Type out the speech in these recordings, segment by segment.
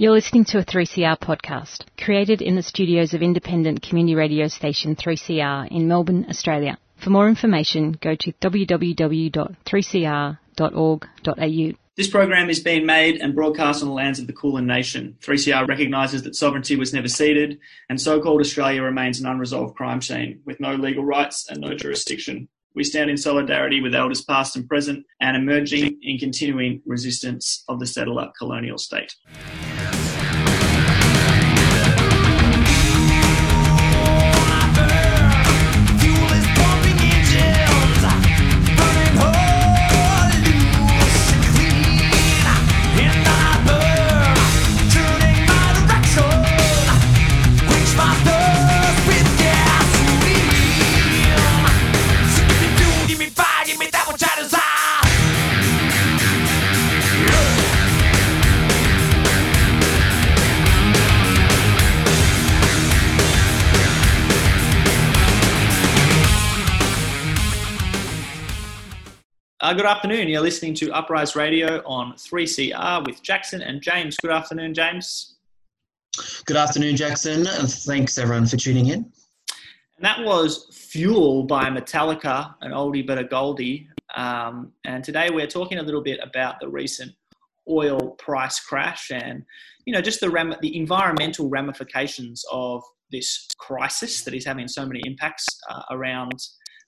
You're listening to a 3CR podcast, created in the studios of independent community radio station 3CR in Melbourne, Australia. For more information, go to www.3cr.org.au. This program is being made and broadcast on the lands of the Kulin Nation. 3CR recognises that sovereignty was never ceded, and so-called Australia remains an unresolved crime scene with no legal rights and no jurisdiction. We stand in solidarity with elders past and present and emerging and continuing resistance of the settler colonial state. Uh, good afternoon. You're listening to Uprise Radio on 3CR with Jackson and James. Good afternoon, James. Good afternoon, Jackson. And thanks everyone for tuning in. And that was Fuel by Metallica, an oldie but a goldie. Um, and today we're talking a little bit about the recent oil price crash and, you know, just the, ram- the environmental ramifications of this crisis that is having so many impacts uh, around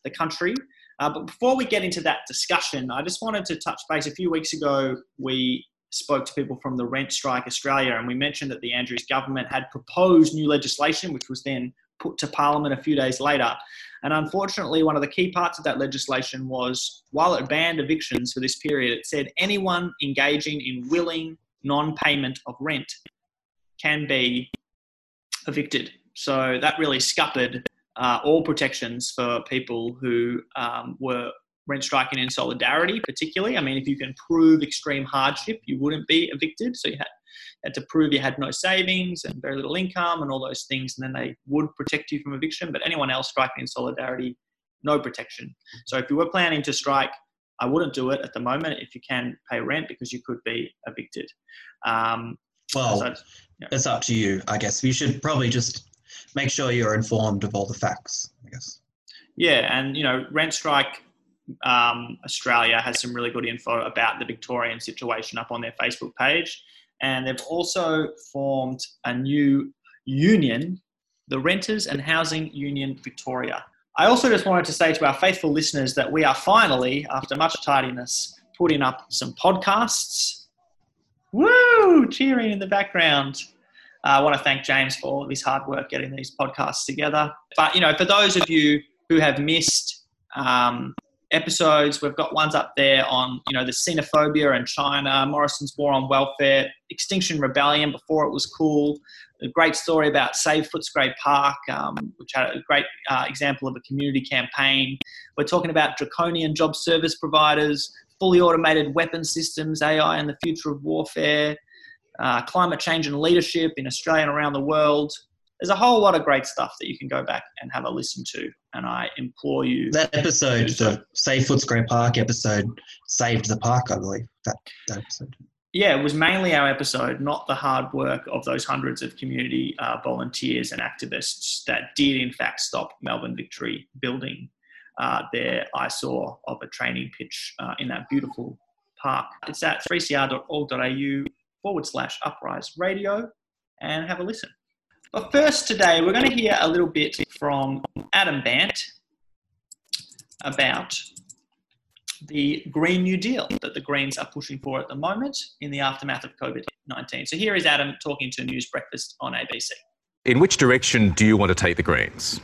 the country. Uh, but before we get into that discussion, I just wanted to touch base. A few weeks ago, we spoke to people from the Rent Strike Australia, and we mentioned that the Andrews government had proposed new legislation, which was then put to Parliament a few days later. And unfortunately, one of the key parts of that legislation was while it banned evictions for this period, it said anyone engaging in willing non payment of rent can be evicted. So that really scuppered uh, all protections for people who um, were rent striking in solidarity, particularly. I mean, if you can prove extreme hardship, you wouldn't be evicted. So you had, had to prove you had no savings and very little income and all those things, and then they would protect you from eviction. But anyone else striking in solidarity, no protection. So if you were planning to strike, I wouldn't do it at the moment if you can pay rent because you could be evicted. Um, well, so, yeah. it's up to you, I guess. You should probably just make sure you're informed of all the facts, I guess. Yeah, and you know, Rent Strike um, Australia has some really good info about the Victorian situation up on their Facebook page, and they've also formed a new union, the Renters and Housing Union Victoria. I also just wanted to say to our faithful listeners that we are finally, after much tardiness, putting up some podcasts. Woo! Cheering in the background. Uh, I want to thank James for all of his hard work getting these podcasts together. But, you know, for those of you who have missed um, episodes, we've got ones up there on, you know, the xenophobia in China, Morrison's war on welfare, Extinction Rebellion before it was cool, a great story about Save Footscray Park, um, which had a great uh, example of a community campaign. We're talking about draconian job service providers, fully automated weapon systems, AI and the future of warfare, uh, climate change and leadership in Australia and around the world. There's a whole lot of great stuff that you can go back and have a listen to, and I implore you. That episode, the Save Footscray Park episode, saved the park, I believe. That, that episode. Yeah, it was mainly our episode, not the hard work of those hundreds of community uh, volunteers and activists that did, in fact, stop Melbourne Victory building uh, their eyesore of a training pitch uh, in that beautiful park. It's at 3cr.org.au forward slash uprise radio and have a listen. But first, today, we're going to hear a little bit from Adam Bandt about the Green New Deal that the Greens are pushing for at the moment in the aftermath of COVID 19. So here is Adam talking to News Breakfast on ABC. In which direction do you want to take the Greens?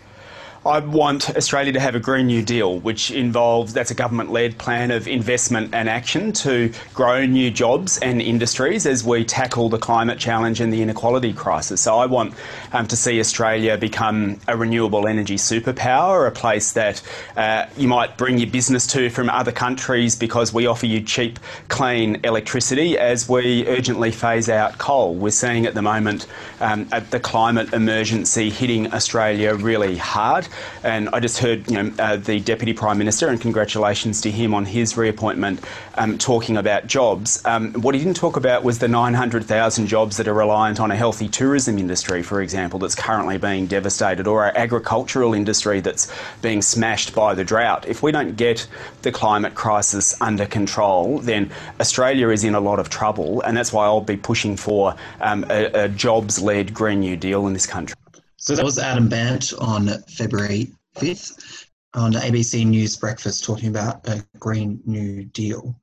I want Australia to have a Green New Deal, which involves that's a government led plan of investment and action to grow new jobs and industries as we tackle the climate challenge and the inequality crisis. So I want um, to see Australia become a renewable energy superpower, a place that uh, you might bring your business to from other countries because we offer you cheap, clean electricity as we urgently phase out coal. We're seeing at the moment um, the climate emergency hitting Australia really hard. And I just heard you know, uh, the Deputy Prime Minister, and congratulations to him on his reappointment, um, talking about jobs. Um, what he didn't talk about was the 900,000 jobs that are reliant on a healthy tourism industry, for example, that's currently being devastated, or our agricultural industry that's being smashed by the drought. If we don't get the climate crisis under control, then Australia is in a lot of trouble, and that's why I'll be pushing for um, a, a jobs led Green New Deal in this country. So that was Adam Bandt on February 5th on ABC News Breakfast talking about a Green New Deal.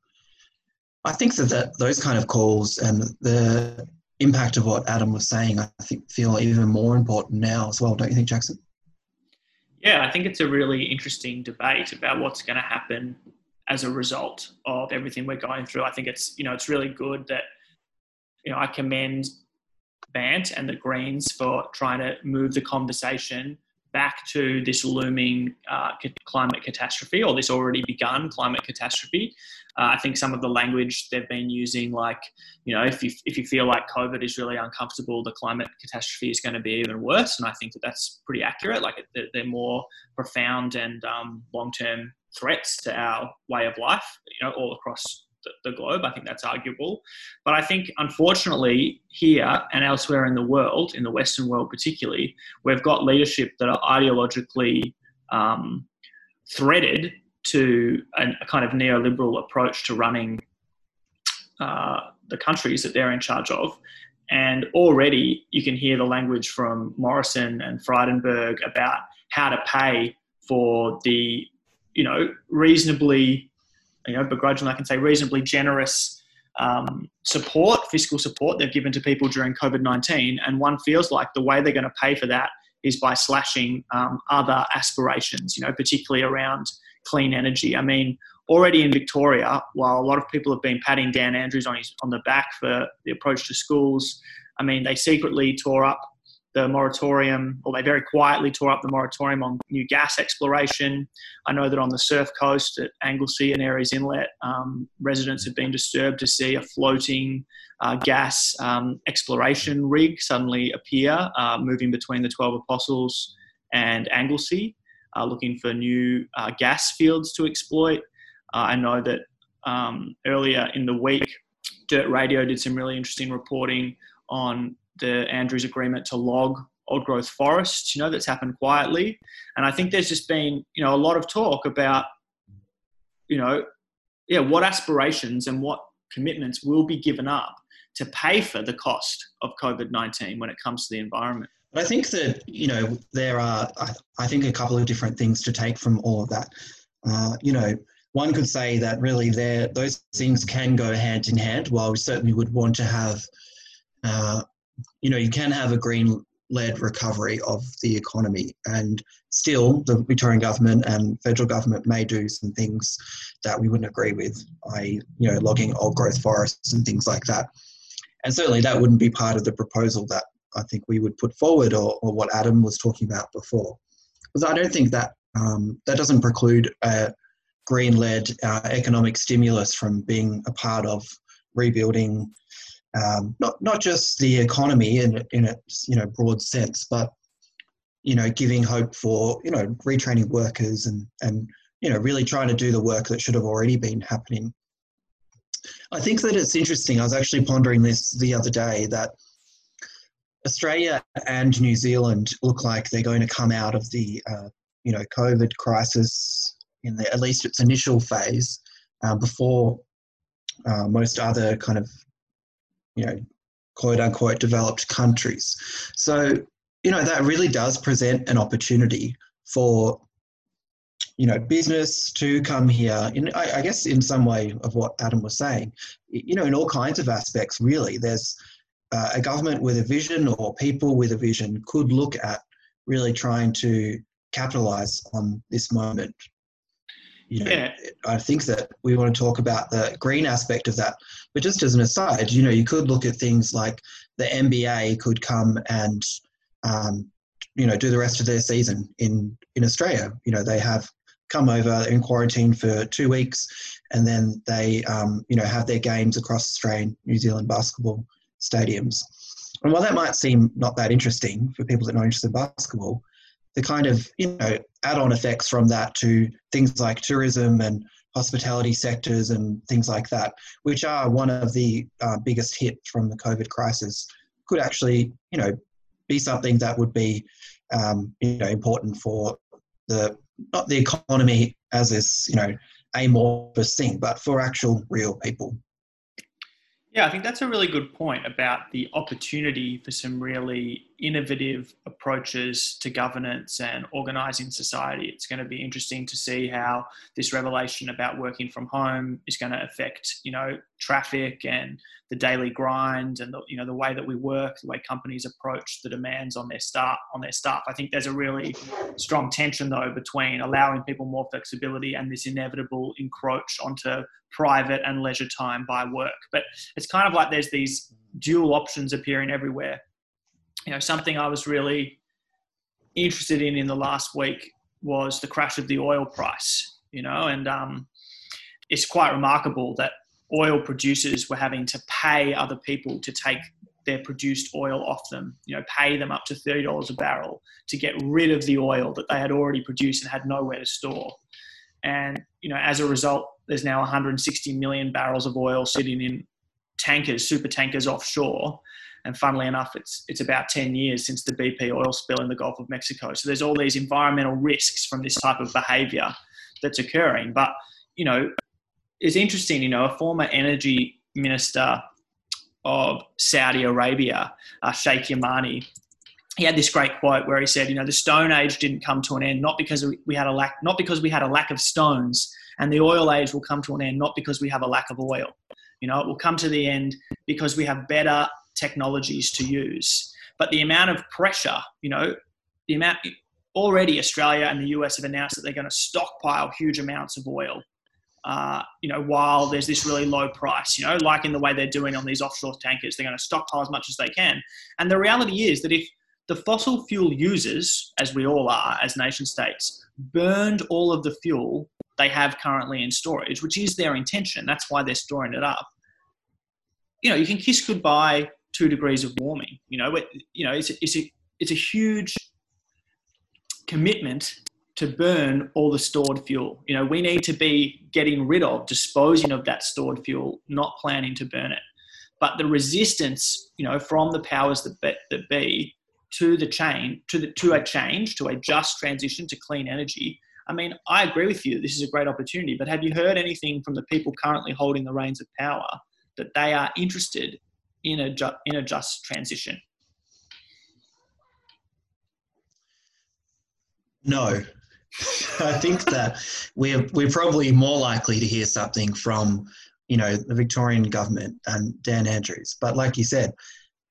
I think that, that those kind of calls and the impact of what Adam was saying, I think feel even more important now as well, don't you think, Jackson? Yeah, I think it's a really interesting debate about what's going to happen as a result of everything we're going through. I think it's you know it's really good that you know I commend Bandt and the Greens for trying to move the conversation back to this looming uh, climate catastrophe or this already begun climate catastrophe. Uh, I think some of the language they've been using, like, you know, if you, if you feel like COVID is really uncomfortable, the climate catastrophe is going to be even worse. And I think that that's pretty accurate. Like, they're more profound and um, long term threats to our way of life, you know, all across the, globe. I think that's arguable. But I think, unfortunately, here and elsewhere in the world, in the Western world particularly, we've got leadership that are ideologically um, threaded to a, kind of neoliberal approach to running uh, the countries that they're in charge of. And already you can hear the language from Morrison and Frydenberg about how to pay for the, you know, reasonably you know, begrudgingly, I can say reasonably generous um, support, fiscal support they've given to people during COVID 19. And one feels like the way they're going to pay for that is by slashing um, other aspirations, you know, particularly around clean energy. I mean, already in Victoria, while a lot of people have been patting Dan Andrews on, his, on the back for the approach to schools, I mean, they secretly tore up the moratorium, or they very quietly tore up the moratorium on new gas exploration. I know that on the surf coast at Anglesea and Aireys Inlet, um, residents have been disturbed to see a floating uh, gas um, exploration rig suddenly appear, uh, moving between the 12 Apostles and Anglesea, uh, looking for new uh, gas fields to exploit. Uh, I know that um, earlier in the week, Dirt Radio did some really interesting reporting on the Andrews agreement to log old growth forests, you know, that's happened quietly. And I think there's just been, you know, a lot of talk about, you know, yeah, what aspirations and what commitments will be given up to pay for the cost of COVID 19 when it comes to the environment. But I think that, you know, there are, I, I think, a couple of different things to take from all of that. Uh, you know, one could say that really there, those things can go hand in hand. While we certainly would want to have uh, you know, you can have a green led recovery of the economy. And still, the Victorian government and federal government may do some things that we wouldn't agree with, i.e., you know, logging old growth forests and things like that. And certainly that wouldn't be part of the proposal that I think we would put forward or, or what Adam was talking about before. Because I don't think that um, that doesn't preclude a green led uh, economic stimulus from being a part of rebuilding um, not not just the economy in in its you know broad sense, but you know giving hope for you know retraining workers and and you know really trying to do the work that should have already been happening. I think that it's interesting. I was actually pondering this the other day that Australia and New Zealand look like they're going to come out of the uh, you know COVID crisis in the, at least its initial phase uh, before uh, most other kind of you know, quote unquote developed countries. So, you know, that really does present an opportunity for, you know, business to come here. In, I, I guess, in some way of what Adam was saying, you know, in all kinds of aspects, really, there's uh, a government with a vision or people with a vision could look at really trying to capitalize on this moment you know, yeah. I think that we want to talk about the green aspect of that. But just as an aside, you know, you could look at things like the NBA could come and, um, you know, do the rest of their season in in Australia. You know, they have come over in quarantine for two weeks, and then they, um, you know, have their games across Australian, New Zealand basketball stadiums. And while that might seem not that interesting for people that are not interested in basketball, the kind of you know add-on effects from that to things like tourism and hospitality sectors and things like that, which are one of the uh, biggest hits from the COVID crisis, could actually you know be something that would be um, you know important for the not the economy as this you know amorphous thing, but for actual real people. Yeah, I think that's a really good point about the opportunity for some really innovative approaches to governance and organizing society. It's going to be interesting to see how this revelation about working from home is going to affect, you know, traffic and the daily grind and the, you know the way that we work, the way companies approach the demands on their staff on their staff. I think there's a really strong tension though between allowing people more flexibility and this inevitable encroach onto private and leisure time by work. But it's kind of like there's these dual options appearing everywhere you know, something I was really interested in in the last week was the crash of the oil price. You know, and um, it's quite remarkable that oil producers were having to pay other people to take their produced oil off them. You know, pay them up to thirty dollars a barrel to get rid of the oil that they had already produced and had nowhere to store. And you know, as a result, there's now 160 million barrels of oil sitting in tankers, super tankers offshore, and funnily enough, it's it's about 10 years since the BP oil spill in the Gulf of Mexico. So there's all these environmental risks from this type of behaviour that's occurring. But you know, it's interesting. You know, a former energy minister of Saudi Arabia, uh, Sheikh Yamani, he had this great quote where he said, "You know, the Stone Age didn't come to an end not because we had a lack, not because we had a lack of stones, and the oil age will come to an end not because we have a lack of oil. You know, it will come to the end because we have better technologies to use. But the amount of pressure, you know, the amount already Australia and the US have announced that they're going to stockpile huge amounts of oil. Uh, you know, while there's this really low price, you know, like in the way they're doing on these offshore tankers, they're going to stockpile as much as they can. And the reality is that if the fossil fuel users, as we all are as nation states, burned all of the fuel they have currently in storage, which is their intention, that's why they're storing it up. You know, you can kiss goodbye two degrees of warming. You know, it, you know, it's a, it's a it's a huge commitment to burn all the stored fuel. You know, we need to be getting rid of, disposing of that stored fuel, not planning to burn it. But the resistance, you know, from the powers that be, that be to the chain, to the to a change, to a just transition to clean energy. I mean, I agree with you. This is a great opportunity. But have you heard anything from the people currently holding the reins of power that they are interested in a, ju- in a just transition? No. I think that we're, we're probably more likely to hear something from, you know, the Victorian government and Dan Andrews. But like you said,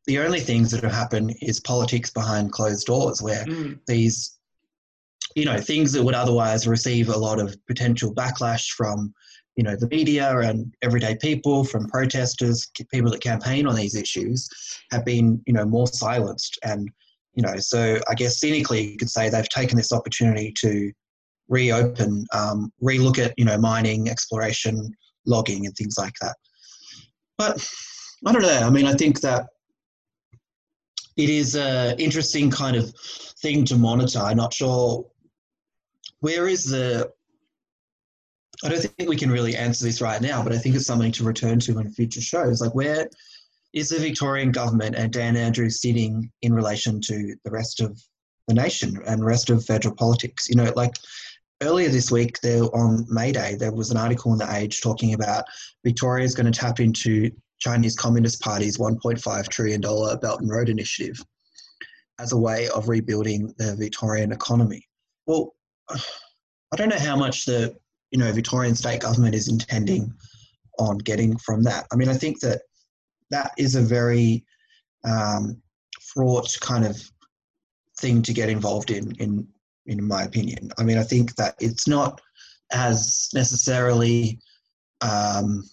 the only things that have happened is politics behind closed doors where mm. these, you know, things that would otherwise receive a lot of potential backlash from you know the media and everyday people from protesters people that campaign on these issues have been you know more silenced and you know so i guess cynically you could say they've taken this opportunity to reopen um, relook at you know mining exploration logging and things like that. But i don't know i mean i think that it is an interesting kind of thing to monitor. I'm not sure where is the I don't think we can really answer this right now, but I think it's something to return to in future shows. Like, where is the Victorian government and Dan Andrews sitting in relation to the rest of the nation and rest of federal politics? You know, like earlier this week, there on May Day, there was an article in The Age talking about Victoria is going to tap into Chinese Communist Party's $1.5 trillion Belt and Road Initiative as a way of rebuilding the Victorian economy. Well, I don't know how much the you know Victorian state government is intending on getting from that. I mean, I think that that is a very um, fraught kind of thing to get involved in, in in my opinion. I mean, I think that it's not as necessarily, um,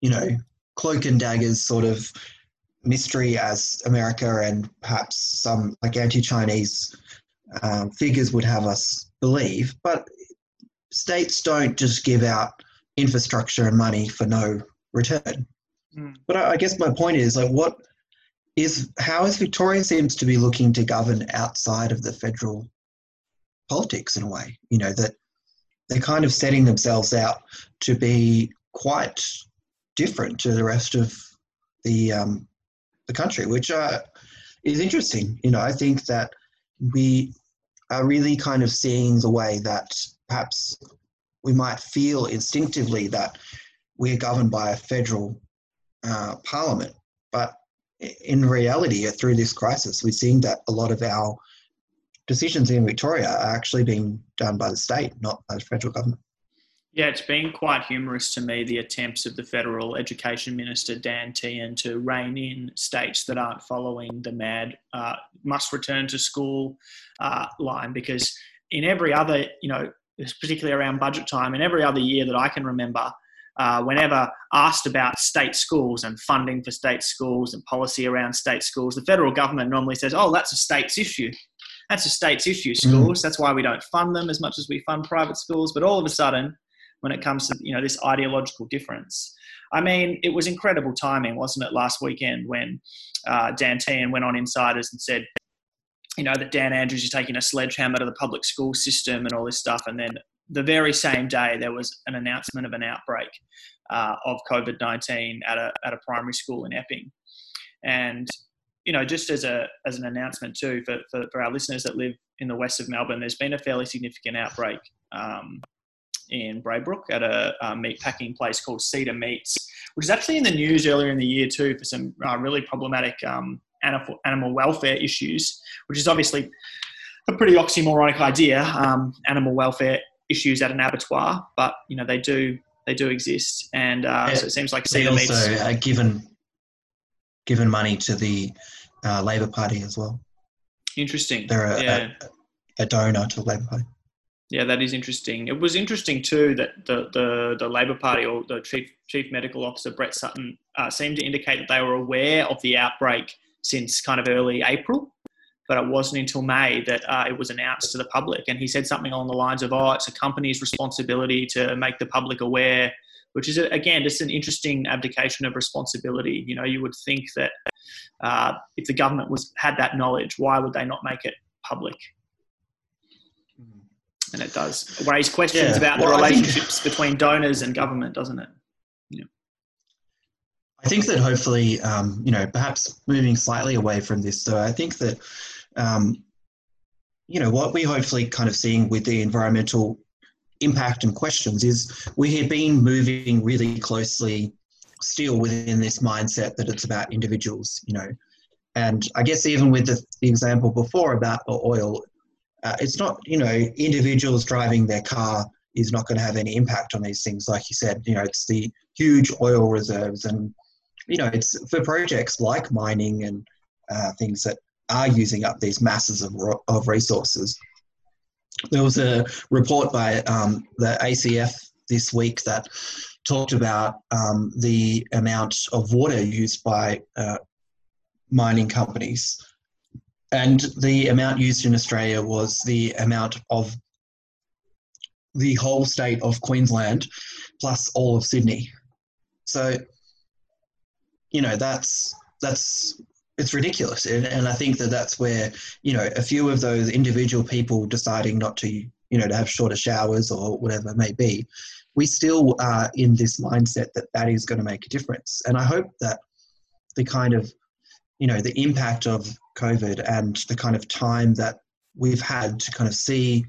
you know, cloak and daggers sort of mystery as America and perhaps some like anti-Chinese uh, figures would have us believe. But states don't just give out infrastructure and money for no return. Mm. But I, I guess my point is like, what is how is Victoria seems to be looking to govern outside of the federal politics in a way. You know that they're kind of setting themselves out to be quite different to the rest of the um, the country, which uh, is interesting. You know, I think that we are really kind of seeing the way that perhaps we might feel instinctively that we're governed by a federal uh, parliament, but in reality, through this crisis, we're seeing that a lot of our decisions in Victoria are actually being done by the state, not by the federal government. Yeah, it's been quite humorous to me the attempts of the federal education minister Dan Tehan to rein in states that aren't following the MAD uh, must return to school uh, line because in every other, you know, particularly around budget time, and every other year that I can remember, uh, whenever asked about state schools and funding for state schools and policy around state schools, the federal government normally says, "Oh, that's a state's issue." That's a state's issue, mm. schools. Mm. That's why we don't fund them as much as we fund private schools. But all of a sudden, when it comes to you know this ideological difference. I mean, it was incredible timing, wasn't it, last weekend when uh, Dan Tehan went on Insiders and said, you know, that Dan Andrews is taking a sledgehammer to the public school system and all this stuff. And then the very same day, there was an announcement of an outbreak uh, of COVID 19 at a, at a primary school in Epping. And, you know, just as, a, as an announcement too, for, for, for our listeners that live in the west of Melbourne, there's been a fairly significant outbreak um, in Braybrook at a, a meat packing place called Cedar Meats, which is actually in the news earlier in the year too for some uh, really problematic um, animal, animal welfare issues, which is obviously a pretty oxymoronic idea. Um, animal welfare issues at an abattoir, but you know they do they do exist, and uh, yeah, so it seems like Cedar also uh, given given money to the uh, Labor Party as well. Interesting. They're a, yeah. a, a donor to the Labor Party. Yeah, that is interesting. It was interesting too that the the, the Labor Party or the chief chief medical officer Brett Sutton uh, seemed to indicate that they were aware of the outbreak since kind of early April, but it wasn't until May that uh, it was announced to the public. And he said something along the lines of, "Oh, it's a company's responsibility to make the public aware." Which is again just an interesting abdication of responsibility. You know, you would think that uh, if the government was had that knowledge, why would they not make it public? and it does raise questions yeah. about the relationships think, between donors and government, doesn't it? I think that hopefully, um, you know, perhaps moving slightly away from this, so I think that, um, you know, what we're hopefully kind of seeing with the environmental impact and questions is we have been moving really closely still within this mindset that it's about individuals, you know. And I guess even with the, the example before about oil, uh, it's not you know individuals driving their car is not going to have any impact on these things like you said you know it's the huge oil reserves and you know it's for projects like mining and uh, things that are using up these masses of, of resources there was a report by um, the acf this week that talked about um, the amount of water used by uh, mining companies and the amount used in Australia was the amount of the whole state of Queensland plus all of Sydney. So, you know, that's that's it's ridiculous, and, and I think that that's where you know a few of those individual people deciding not to you know to have shorter showers or whatever it may be, we still are in this mindset that that is going to make a difference, and I hope that the kind of you know the impact of COVID and the kind of time that we've had to kind of see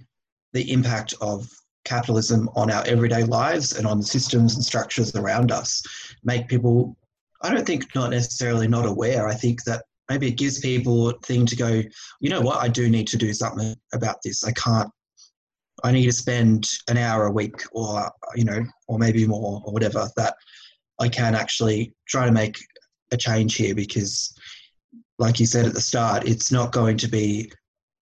the impact of capitalism on our everyday lives and on the systems and structures around us make people i don't think not necessarily not aware. I think that maybe it gives people a thing to go you know what? I do need to do something about this. I can't i need to spend an hour a week or you know or maybe more or whatever that i can actually try to make a change here because like you said at the start, it's not going to be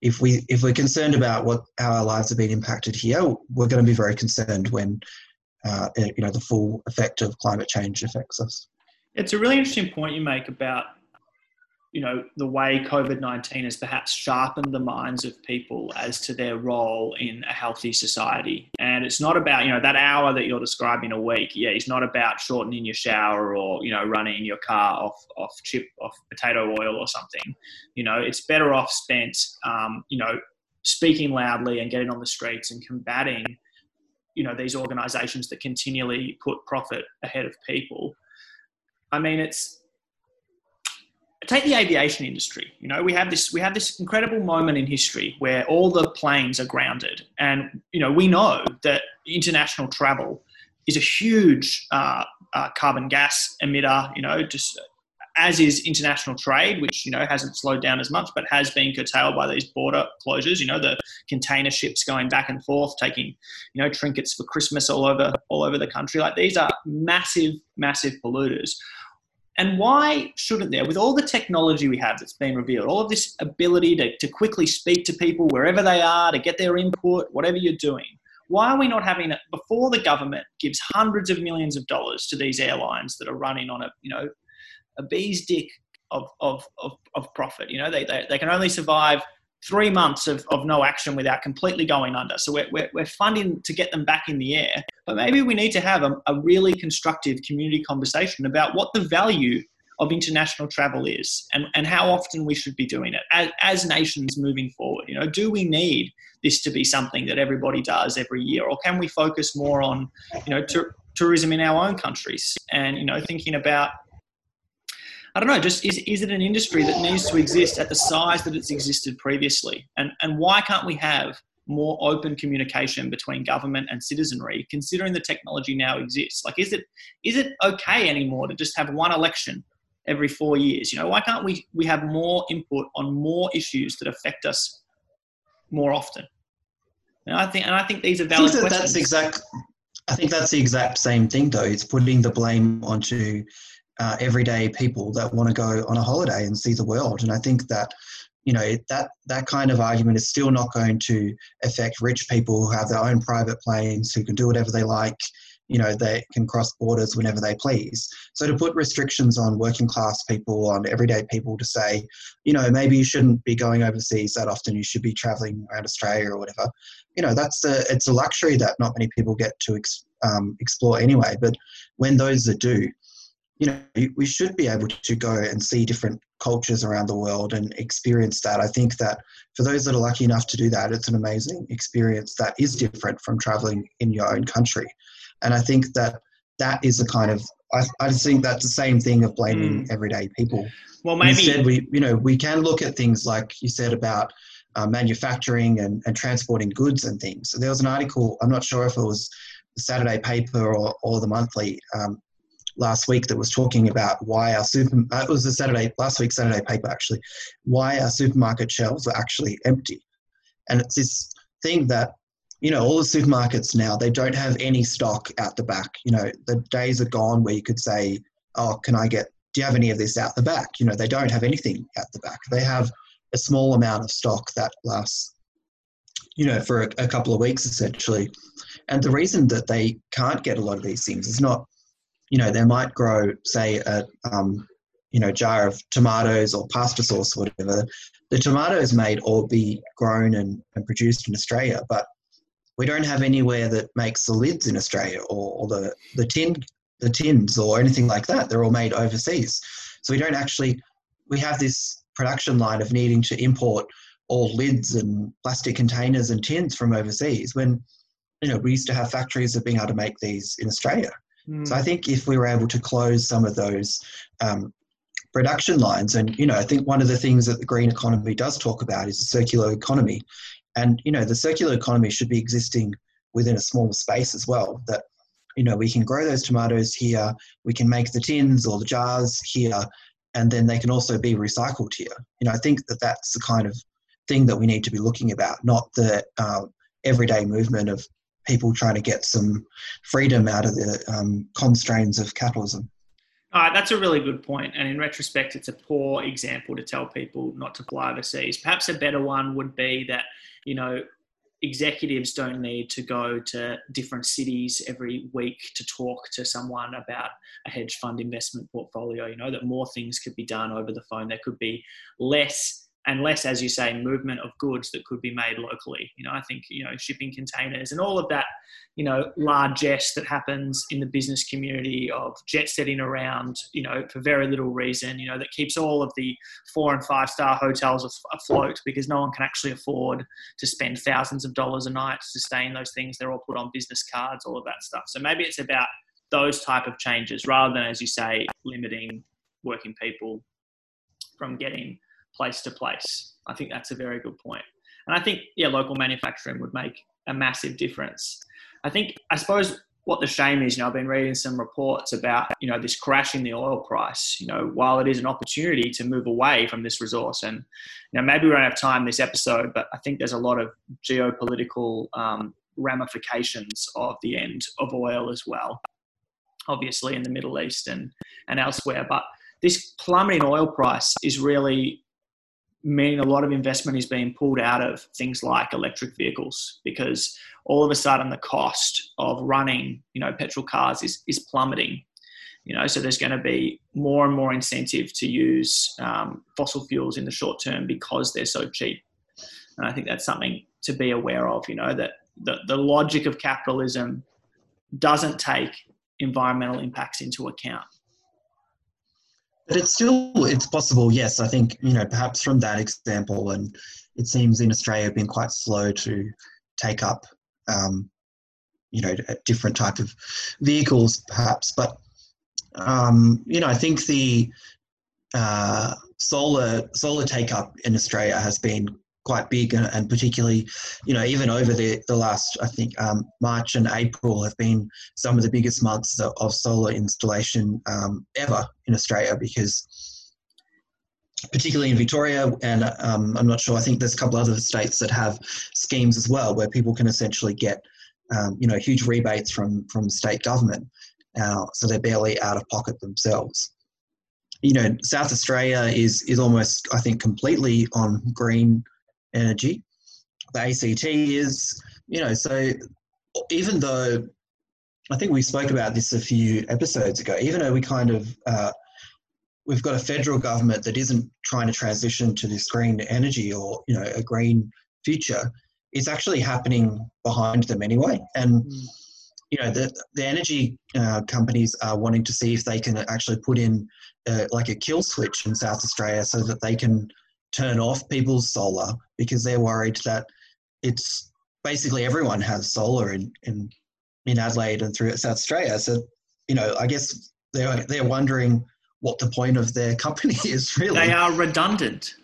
if we if we're concerned about what how our lives have been impacted here, we're going to be very concerned when uh, you know the full effect of climate change affects us. It's a really interesting point you make about you know the way COVID nineteen has perhaps sharpened the minds of people as to their role in a healthy society. And it's not about you know that hour that you're describing a week. Yeah, it's not about shortening your shower or you know running your car off off chip off potato oil or something. You know, it's better off spent um, you know speaking loudly and getting on the streets and combating, you know, these organisations that continually put profit ahead of people. I mean, it's take the aviation industry. You know we have this we have this incredible moment in history where all the planes are grounded. And you know we know that international travel is a huge uh, uh, carbon gas emitter you know just as is international trade, which you know hasn't slowed down as much, but has been curtailed by these border closures. You know, the container ships going back and forth, taking you know trinkets for Christmas all over all over the country. Like these are massive, massive polluters. And why shouldn't there, with all the technology we have that's been revealed, all of this ability to, to quickly speak to people wherever they are, to get their input, whatever you're doing, why are we not having it before the government gives hundreds of millions of dollars to these airlines that are running on a, you know, a bee's dick of, of, of, of profit. You know, they, they, they can only survive three months of, of no action without completely going under. So we're, we're, we're funding to get them back in the air. But maybe we need to have a, a really constructive community conversation about what the value of international travel is and, and how often we should be doing it as, as nations moving forward. You know, do we need this to be something that everybody does every year or can we focus more on, you know, tourism in our own countries and, you know, thinking about I don't know, just is, is it an industry that needs to exist at the size that it's existed previously? And, and why can't we have more open communication between government and citizenry, considering the technology now exists? Like, is it, is it okay anymore to just have one election every four years? You know, why can't we, we have more input on more issues that affect us more often? And I think, and I think these are valid I think that questions. That's exact. I think that's the exact same thing, though. It's putting the blame onto uh, everyday people that want to go on a holiday and see the world. And I think that you know that that kind of argument is still not going to affect rich people who have their own private planes who can do whatever they like you know they can cross borders whenever they please so to put restrictions on working class people on everyday people to say you know maybe you shouldn't be going overseas that often you should be traveling around australia or whatever you know that's a it's a luxury that not many people get to ex, um, explore anyway but when those are due you know, we should be able to go and see different cultures around the world and experience that. I think that for those that are lucky enough to do that, it's an amazing experience that is different from traveling in your own country. And I think that that is a kind of, I, I just think that's the same thing of blaming mm. everyday people. Well, maybe. Instead, we, you know, we can look at things like you said about uh, manufacturing and, and transporting goods and things. So there was an article, I'm not sure if it was the Saturday paper or, or the monthly, um, last week that was talking about why our super uh, it was a Saturday last week Saturday paper actually why our supermarket shelves are actually empty, and it's this thing that you know all the supermarkets now they don't have any stock out the back. You know the days are gone where you could say, oh, can I get? Do you have any of this out the back? You know they don't have anything out the back. They have a small amount of stock that lasts you know for a, a couple of weeks essentially. And the reason that they can't get a lot of these things is not you know, they might grow, say, a um, you know jar of tomatoes or pasta sauce or whatever. The tomatoes made or be grown and, and produced in Australia, but we don't have anywhere that makes the lids in Australia or, or the the tin the tins or anything like that. They're all made overseas, so we don't actually we have this production line of needing to import all lids and plastic containers and tins from overseas when you know we used to have factories of being able to make these in Australia. Mm. So I think if we were able to close some of those um, production lines, and you know, I think one of the things that the green economy does talk about is the circular economy, and you know, the circular economy should be existing within a small space as well. That you know, we can grow those tomatoes here, we can make the tins or the jars here, and then they can also be recycled here. You know, I think that that's the kind of thing that we need to be looking about, not the uh, everyday movement of people trying to get some freedom out of the um, constraints of capitalism. Uh, that's a really good point. And in retrospect, it's a poor example to tell people not to fly overseas. Perhaps a better one would be that, you know, executives don't need to go to different cities every week to talk to someone about a hedge fund investment portfolio. You know, that more things could be done over the phone. There could be less and less, as you say, movement of goods that could be made locally. You know, I think you know shipping containers and all of that, you know, largesse that happens in the business community of jet setting around, you know, for very little reason. You know, that keeps all of the four and five star hotels afloat because no one can actually afford to spend thousands of dollars a night to sustain those things. They're all put on business cards, all of that stuff. So maybe it's about those type of changes rather than, as you say, limiting working people from getting place to place. I think that's a very good point. And I think, yeah, local manufacturing would make a massive difference. I think, I suppose what the shame is, you know, I've been reading some reports about, you know, this crash in the oil price, you know, while it is an opportunity to move away from this resource. And, you know, maybe we don't have time this episode, but I think there's a lot of geopolitical um, ramifications of the end of oil as well, obviously in the Middle East and, and elsewhere. But this plummeting oil price is really meaning a lot of investment is being pulled out of things like electric vehicles because all of a sudden the cost of running you know petrol cars is, is plummeting you know. So there's going to be more and more incentive to use um, fossil fuels in the short term because they're so cheap. And i think that's something to be aware of you know that the, the logic of capitalism doesn't take environmental impacts into account but it's still it's possible. Yes, I think you know perhaps from that example, and it seems in Australia been quite slow to take up, um, you know, a different type of vehicles, perhaps. But um, you know, I think the uh, solar solar take up in Australia has been quite big and, and, particularly you know even over the, the last i think um, march and april have been some of the biggest months of, of solar installation um, ever in australia because particularly in victoria and um, i'm not sure i think there's a couple other states that have schemes as well where people can essentially get um, you know huge rebates from from state government uh, so they're barely out of pocket themselves. You know south australia is is almost i think completely on green energy. The ACT is, you know, so even though I think we spoke about this a few episodes ago, even though we kind of uh, we've got a federal government that isn't trying to transition to this green energy or you know a green future, it's actually happening behind them anyway. And mm. you know the the energy uh, companies are wanting to see if they can actually put in uh, like a kill switch in South Australia so that they can turn off people's solar because they're worried that it's basically everyone has solar in, in, in Adelaide and throughout South Australia. So, you know, I guess they're, they're wondering what the point of their company is really. They are redundant.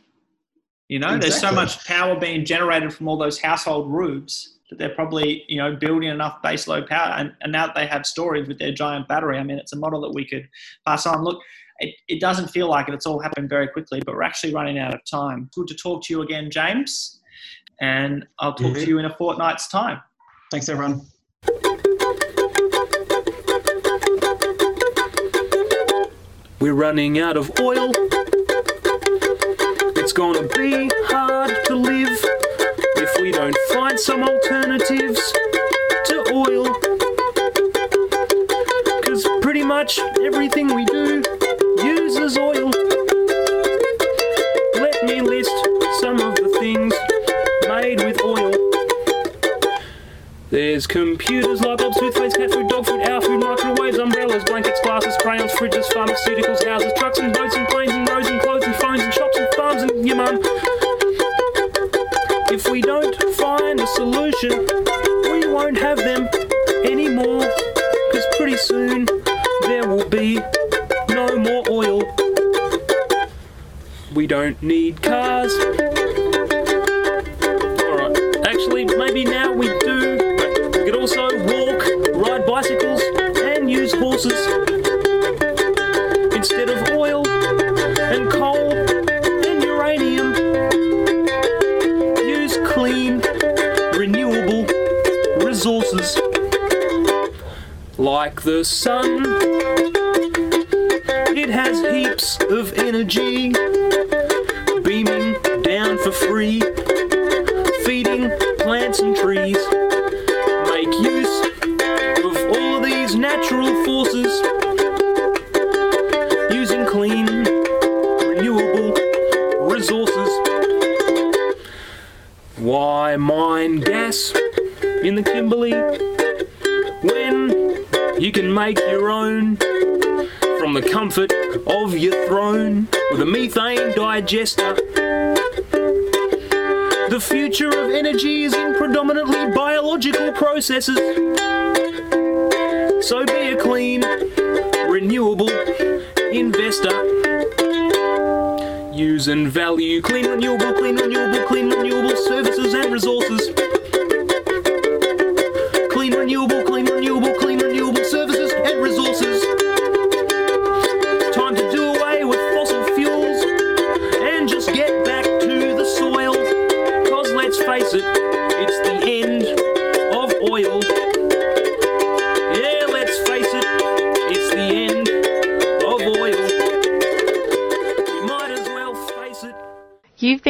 You know, exactly. there's so much power being generated from all those household roofs that they're probably, you know, building enough baseload power. And, and now that they have storage with their giant battery, I mean, it's a model that we could pass on. Look, it, it doesn't feel like it. It's all happened very quickly, but we're actually running out of time. Good to talk to you again, James. And I'll talk to you in a fortnight's time. Thanks, everyone. We're running out of oil. It's gonna be hard to live if we don't find some alternatives to oil. Cause pretty much everything we do uses oil. Let me list some of the things made with oil. There's computers, light bulbs, toothpaste, cat food, dog food, our food, microwaves, umbrellas, blankets, glasses, crayons, fridges, pharmaceuticals, houses, trucks and boats and planes and roads and clothes and phones and shops and farms and your mum. If we don't find a solution, we won't have them anymore. Cause pretty soon there will be we don't need cars. Alright, actually, maybe now we do. We could also walk, ride bicycles, and use horses instead of oil and coal and uranium. Use clean, renewable resources like the sun. It has The future of energy is in predominantly biological processes. So be a clean, renewable investor. Use and value clean, renewable, clean, renewable, clean, renewable services and resources.